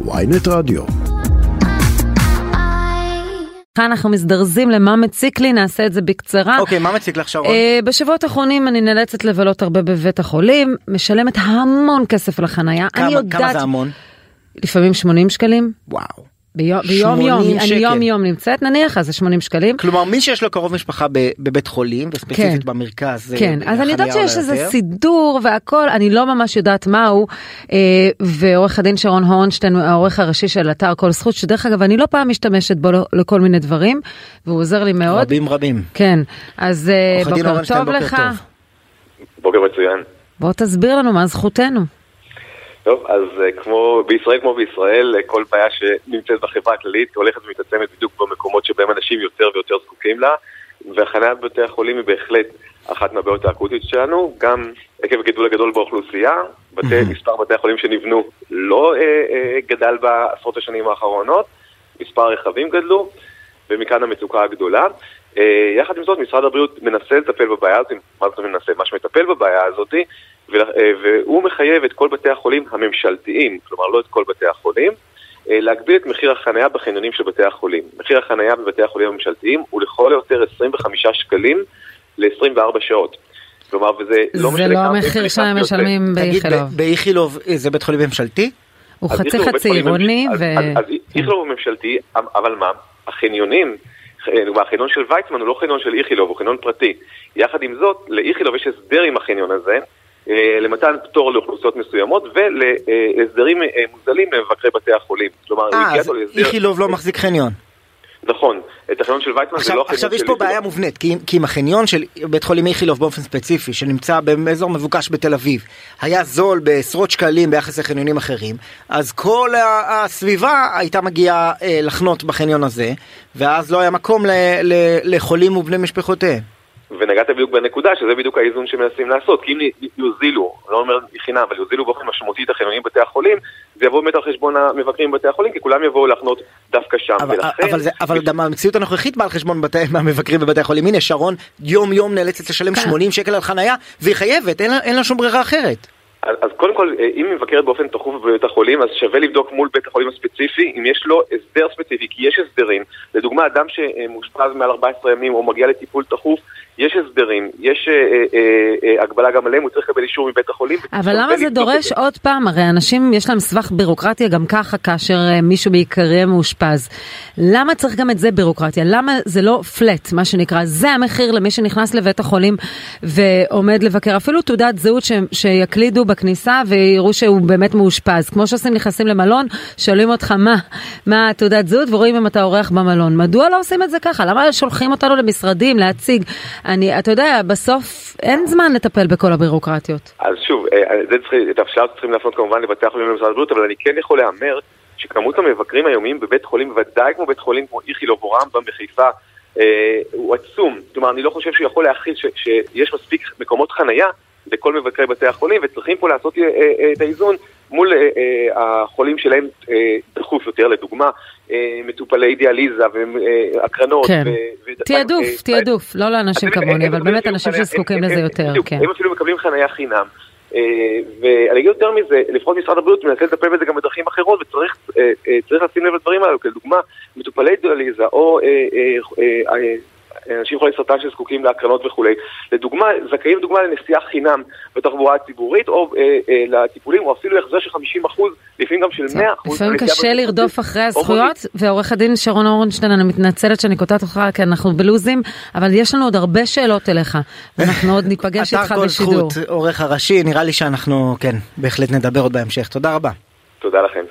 ויינט רדיו. כאן אנחנו מזדרזים למה מציק לי, נעשה את זה בקצרה. אוקיי, מה מציק לך שרון? אה, בשבועות האחרונים אני נאלצת לבלות הרבה בבית החולים, משלמת המון כסף. אני כמה יודעת, כמה זה המון? לפעמים 80 שקלים. וואו. ביום ביום, 80 יום, אני שקל. יום יום נמצאת, נניח, אז זה 80 שקלים. כלומר מי שיש לו קרוב משפחה בבית חולים וספציפית כן. במרכז כן, אז אני יודעת שיש איזה. סידור והכל, אני לא ממש יודעת מהו, אה, ועורך הדין שרון הורנשטיין, העורך הראשי של אתר כל זכות, שדרך אגב אני לא פעם משתמשת בו לכל מיני דברים, והוא עוזר לי מאוד. רבים רבים. כן, אז אה, בוקר טוב בוקר לך. טוב. בוקר מצוין. בוא תסביר לנו מה זכותנו. טוב, אז uh, כמו בישראל כמו בישראל, uh, כל בעיה שנמצאת בחברה הכללית הולכת ומתעצמת בדיוק במקומות שבהם אנשים יותר ויותר זקוקים לה, והחניה בבתי החולים היא בהחלט אחת מהבעיות האקוטיות שלנו, גם עקב הגידול הגדול באוכלוסייה, בתי, מספר בתי החולים שנבנו לא uh, uh, גדל בעשרות השנים האחרונות, מספר הרכבים גדלו, ומכאן המצוקה הגדולה. Uh, יחד עם זאת, משרד הבריאות מנסה לטפל בבעיה הזאת, מה זאת אומרת מנסה? מה שמטפל בבעיה הזאת, אה, והוא מחייב את כל בתי החולים הממשלתיים, כלומר לא את כל בתי החולים, אה, להגביל את מחיר החניה בחניונים של בתי החולים. מחיר החניה בבתי החולים הממשלתיים הוא לכל היותר 25 שקלים ל-24 שעות. כלומר, וזה לא זה משנה לא כמה המחיר פעמים שהם נכנסתי יוצא. משלמים תגיד, באיכילוב. ב- באיכילוב אה, זה בית חולים ממשלתי? הוא חצי חצי עירוני ממשלתי. ו... אז- אז איכילוב הוא ממשלתי, אבל מה? החניונים, אה, החניון של ויצמן הוא לא חניון של איכילוב, הוא חניון פרטי. יחד עם זאת, לאיכילוב יש הסדר עם החניון הזה, אה, למתן פטור לאוכלוסיות מסוימות ולהסדרים אה, מוזלים למבקרי בתי החולים. כלומר, אה, אז. איכילוב לא מחזיק חניון. נכון, את החניון של ויצמן זה לא החניון עכשיו יש של פה. בעיה מובנית, כי, כי אם החניון של בית חולים איכילוב באופן ספציפי, שנמצא באזור מבוקש בתל אביב, היה זול בעשרות שקלים ביחס לחניונים אחרים, אז כל הסביבה הייתה מגיעה אה, לחנות בחניון הזה, ואז לא היה מקום ל, ל, לחולים ובני משפחותיהם. ונגעת בדיוק בנקודה, שזה בדיוק האיזון שמנסים לעשות. כי אם יוזילו, לא אומר חינם, אבל יוזילו באופן משמעותי את החניונים בבתי החולים, זה יבוא באמת על חשבון המבקרים בבתי החולים, כי כולם יבואו לחנות דווקא שם. אבל, ולכן, אבל, זה, אבל גם המציאות הנוכחית באה על חשבון בתי, מהמבקרים בבתי החולים. הנה שרון יום יום נאלצת לשלם 80 שקל על חנייה, והיא חייבת, אין לה, אין לה שום ברירה אחרת. אז, קודם כל, אה, אם היא מבקרת באופן תכוף בבית החולים, אז שווה לבדוק מול בית החולים הספציפי אם יש לו הסדר ספציפי, כי יש הסדרים. לדוגמה, אדם שמאושפז מעל 14 ימים או מגיע לטיפול תכוף, יש הסדרים, יש אה, אה, אה, הגבלה גם עליהם, הוא צריך לקבל אישור מבית החולים. אבל למה זה דורש זה. עוד פעם? הרי אנשים יש להם סבך בירוקרטיה גם ככה כאשר אה, מישהו בעיקרי מאושפז. למה צריך גם את זה בירוקרטיה? למה זה לא פלט, מה שנקרא? זה המחיר למי שנכנס לבית החולים ועומד לבקר. אפילו תעודת זהות ש... שיקלידו בכניסה ויראו שהוא באמת מאושפז. כמו שעושים נכנסים למלון, שואלים אותך מה, מה תעודת זהות ורואים אם אתה אורח במלון. מדוע לא עושים את זה ככה? למה שולחים אותנו למשרדים להציג? אני, אתה יודע, בסוף אין זמן לטפל בכל הבירוקרטיות. אז שוב, אה, זה צריך, את השאלה צריכים להפנות כמובן לבתי החולים ולמשרד הבריאות, אבל אני כן יכול להמר שכמות המבקרים היומיים בבית חולים, ודאי כמו בית חולים כמו איכילוב או רמב"ם בחיפה, אה, הוא עצום. כלומר, אני לא חושב שהוא יכול להכיל שיש מספיק מקומות חנייה לכל מבקרי בתי החולים, וצריכים פה לעשות אה, אה, את האיזון מול אה, אה, החולים שלהם אה, דחוף יותר, לדוגמה, אה, מטופלי דיאליזה והקרנות. כן. תעדוף, אה, תעדוף, לא לאנשים כמוני, אבל באמת אנשים שזקוקים לזה יותר, כן. הם אפילו מקבלים חניה חינם. אה, ואני אגיד יותר מזה, לפחות משרד הבריאות מנסה לטפל בזה גם בדרכים אחרות, וצריך אה, אה, צריך לשים לב לדברים האלו, כדוגמה, מטופלי דיאליזה או אה, אה, אה, אה, אנשים חולי סרטן שזקוקים להקרנות וכולי. לדוגמה, זכאים לדוגמה לנסיעה חינם בתחבורה הציבורית, או אה, אה, לטיפולים, או אפילו החזר של 50%, לפעמים גם של 100%. לפעמים לנסיעה קשה. לרדוף אחרי הזכויות, ועורך הדין שרון אורנשטיין, אני מתנצלת שאני קוטעת אותך, כי אנחנו בלוזים, אבל יש לנו עוד הרבה שאלות אליך, ואנחנו עוד ניפגש איתך אתר כל בשידור. זכות, עורך הראשי, נראה לי שאנחנו, כן, בהחלט נדבר עוד בהמשך. תודה רבה. תודה לכם.